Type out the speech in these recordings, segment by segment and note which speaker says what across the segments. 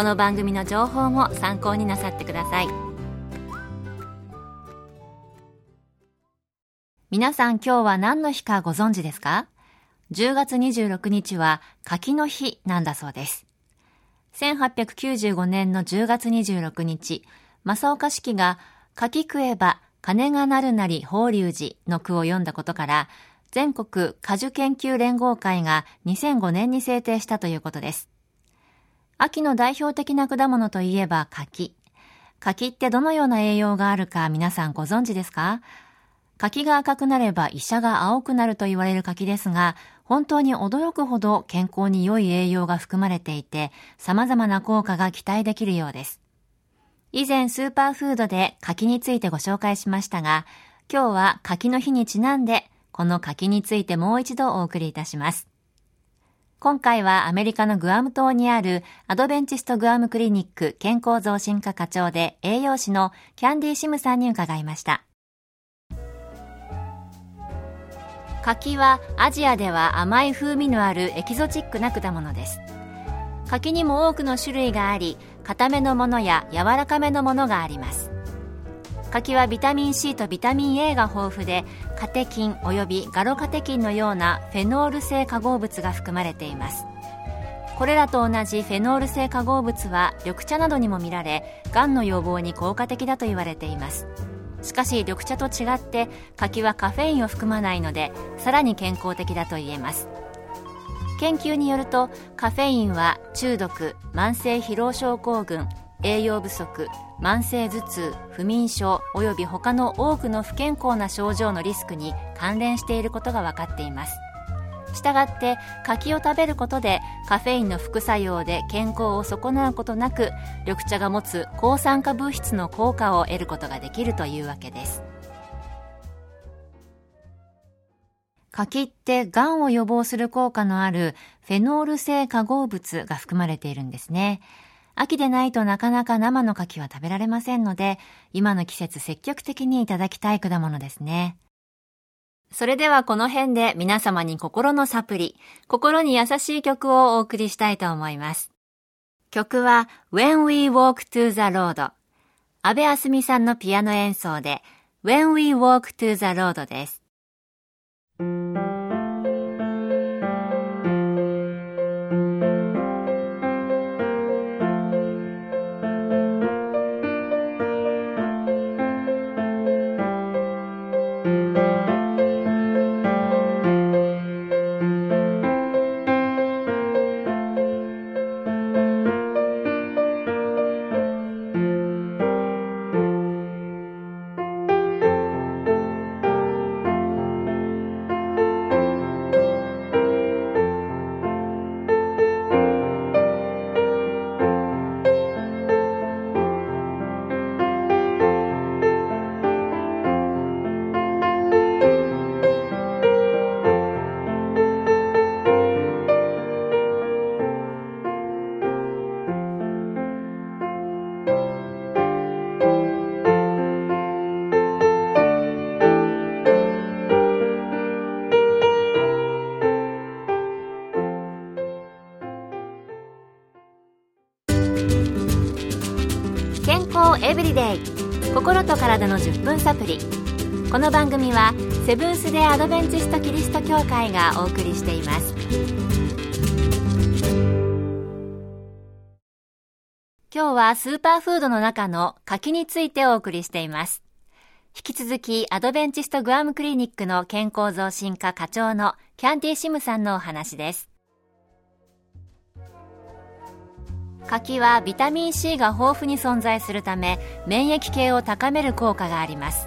Speaker 1: この番組の情報も参考になさってください。皆さん今日は何の日かご存知ですか？10月26日は柿の日なんだそうです。1895年の10月26日正岡子規が柿食えば金がなるなり法隆寺の句を読んだことから全国果樹研究連合会が2005年に制定したということです。秋の代表的な果物といえば柿。柿ってどのような栄養があるか皆さんご存知ですか？柿が赤くなれば医者が青くなると言われる柿ですが、本当に驚くほど健康に良い栄養が含まれていて、様々な効果が期待できるようです。以前スーパーフードで柿についてご紹介しましたが、今日は柿の日にちなんでこの柿についてもう一度お送りいたします。今回はアメリカのグアム島にあるアドベンチストグアムクリニック健康増進課課長で栄養士のキャンディシムさんに伺いました。柿はアジアでは甘い風味のあるエキゾチックな果物です。柿にも多くの種類があり、固めのものや柔らかめのものがあります。柿はビタミン C とビタミン A が豊富でカテキンおよびガロカテキンのようなフェノール性化合物が含まれています。これらと同じフェノール性化合物は緑茶などにも見られがんの予防に効果的だと言われています。しかし緑茶と違って柿はカフェインを含まないのでさらに健康的だと言えます。研究によるとカフェインは中毒慢性疲労症候群栄養不足慢性頭痛不眠症および他の多くの不健康な症状のリスクに関連していることが分かっていますしたがって柿を食べることでカフェインの副作用で健康を損なうことなく緑茶が持つ抗酸化物質の効果を得ることができるというわけです柿ってがんを予防する効果のあるフェノール性化合物が含まれているんですね。秋でないとなかなか生の柿は食べられませんので、今の季節積極的にいただきたい果物ですね。それではこの辺で皆様に心のサプリ、心に優しい曲をお送りしたいと思います。曲は When We Walk to the Road。安部あすみさんのピアノ演奏で When We Walk to the Road です。エブリデイ心と体の10分サプリこの番組はセブンス・デ・アドベンチスト・キリスト教会がお送りしています今日はスーパーフードの中の柿についてお送りしています。引き続きアドベンチストグアムクリニックの健康増進課課長のキャンティシムさんのお話です。柿はビタミン C が豊富に存在するため免疫系を高める効果があります。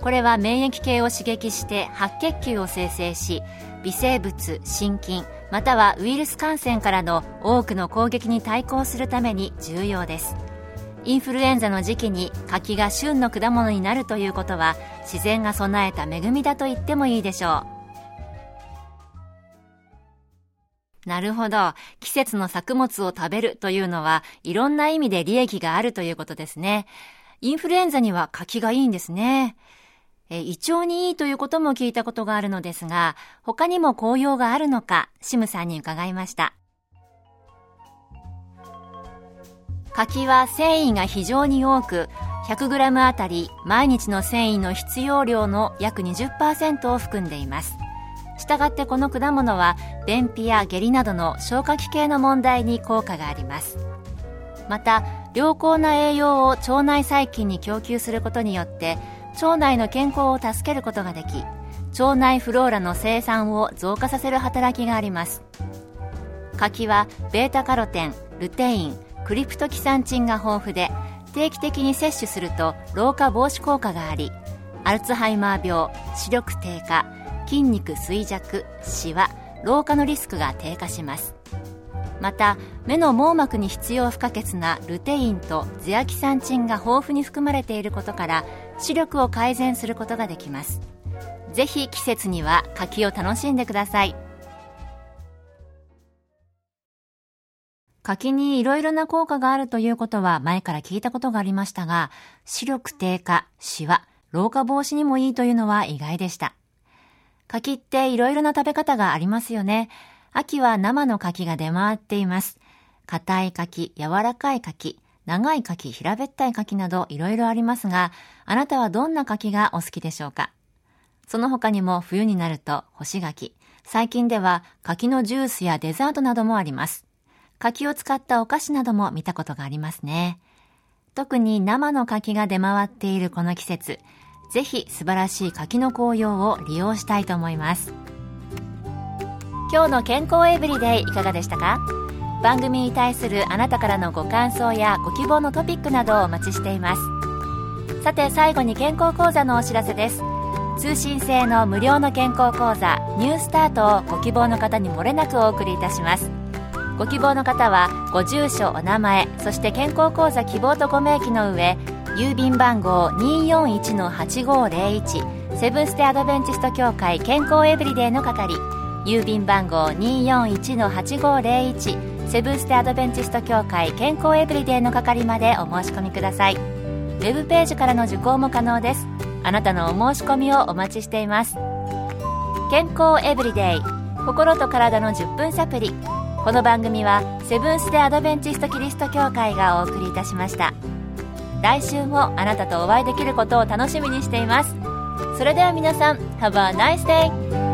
Speaker 1: これは免疫系を刺激して白血球を生成し微生物心筋またはウイルス感染からの多くの攻撃に対抗するために重要です。インフルエンザの時期に柿が旬の果物になるということは自然が備えた恵みだと言ってもいいでしょう。なるほど。季節の作物を食べるというのは、いろんな意味で利益があるということですね。インフルエンザには柿がいいんですね。え胃腸にいいということも聞いたことがあるのですが、他にも効用があるのか、シムさんに伺いました。柿は繊維が非常に多く、100g あたり毎日の繊維の必要量の約20%を含んでいます。したがってこの果物は便秘や下痢などの消化器系の問題に効果があります。また良好な栄養を腸内細菌に供給することによって腸内の健康を助けることができ腸内フローラの生産を増加させる働きがあります。柿はベータカロテンルテインクリプトキサンチンが豊富で定期的に摂取すると老化防止効果がありアルツハイマー病視力低下筋肉衰弱シワ老化のリスクが低下します。また目の網膜に必要不可欠なルテインとゼアキサンチンが豊富に含まれていることから視力を改善することができます。ぜひ季節には柿を楽しんでください。柿にいろいろな効果があるということは前から聞いたことがありましたが視力低下シワ老化防止にもいいというのは意外でした。柿っていろいろな食べ方がありますよね。秋は生の柿が出回っています。硬い柿、柔らかい柿、長い柿、平べったい柿などいろいろありますが、あなたはどんな柿がお好きでしょうか？その他にも冬になると干し柿。最近では柿のジュースやデザートなどもあります。柿を使ったお菓子なども見たことがありますね。特に生の柿が出回っているこの季節、ぜひ素晴らしい柿の紅葉を利用したいと思います。今日の健康エブリデイいかがでしたか？番組に対するあなたからのご感想やご希望のトピックなどをお待ちしています。さて最後に健康講座のお知らせです。通信制の無料の健康講座ニュースタートをご希望の方に漏れなくお送りいたします。ご希望の方はご住所お名前そして健康講座希望とご明記の上郵便番号241-8501セブンステアドベンチスト協会健康エブリデイの係。郵便番号241-8501セブンステアドベンチスト協会健康エブリデイの係までお申し込みください。ウェブページからの受講も可能です。あなたのお申し込みをお待ちしています。健康エブリデイ。心と体の10分サプリこの番組はセブンス・デ・アドベンチスト・キリスト教会がお送りいたしました。来週もあなたとお会いできることを楽しみにしていますそれでは皆さん Have a nice day!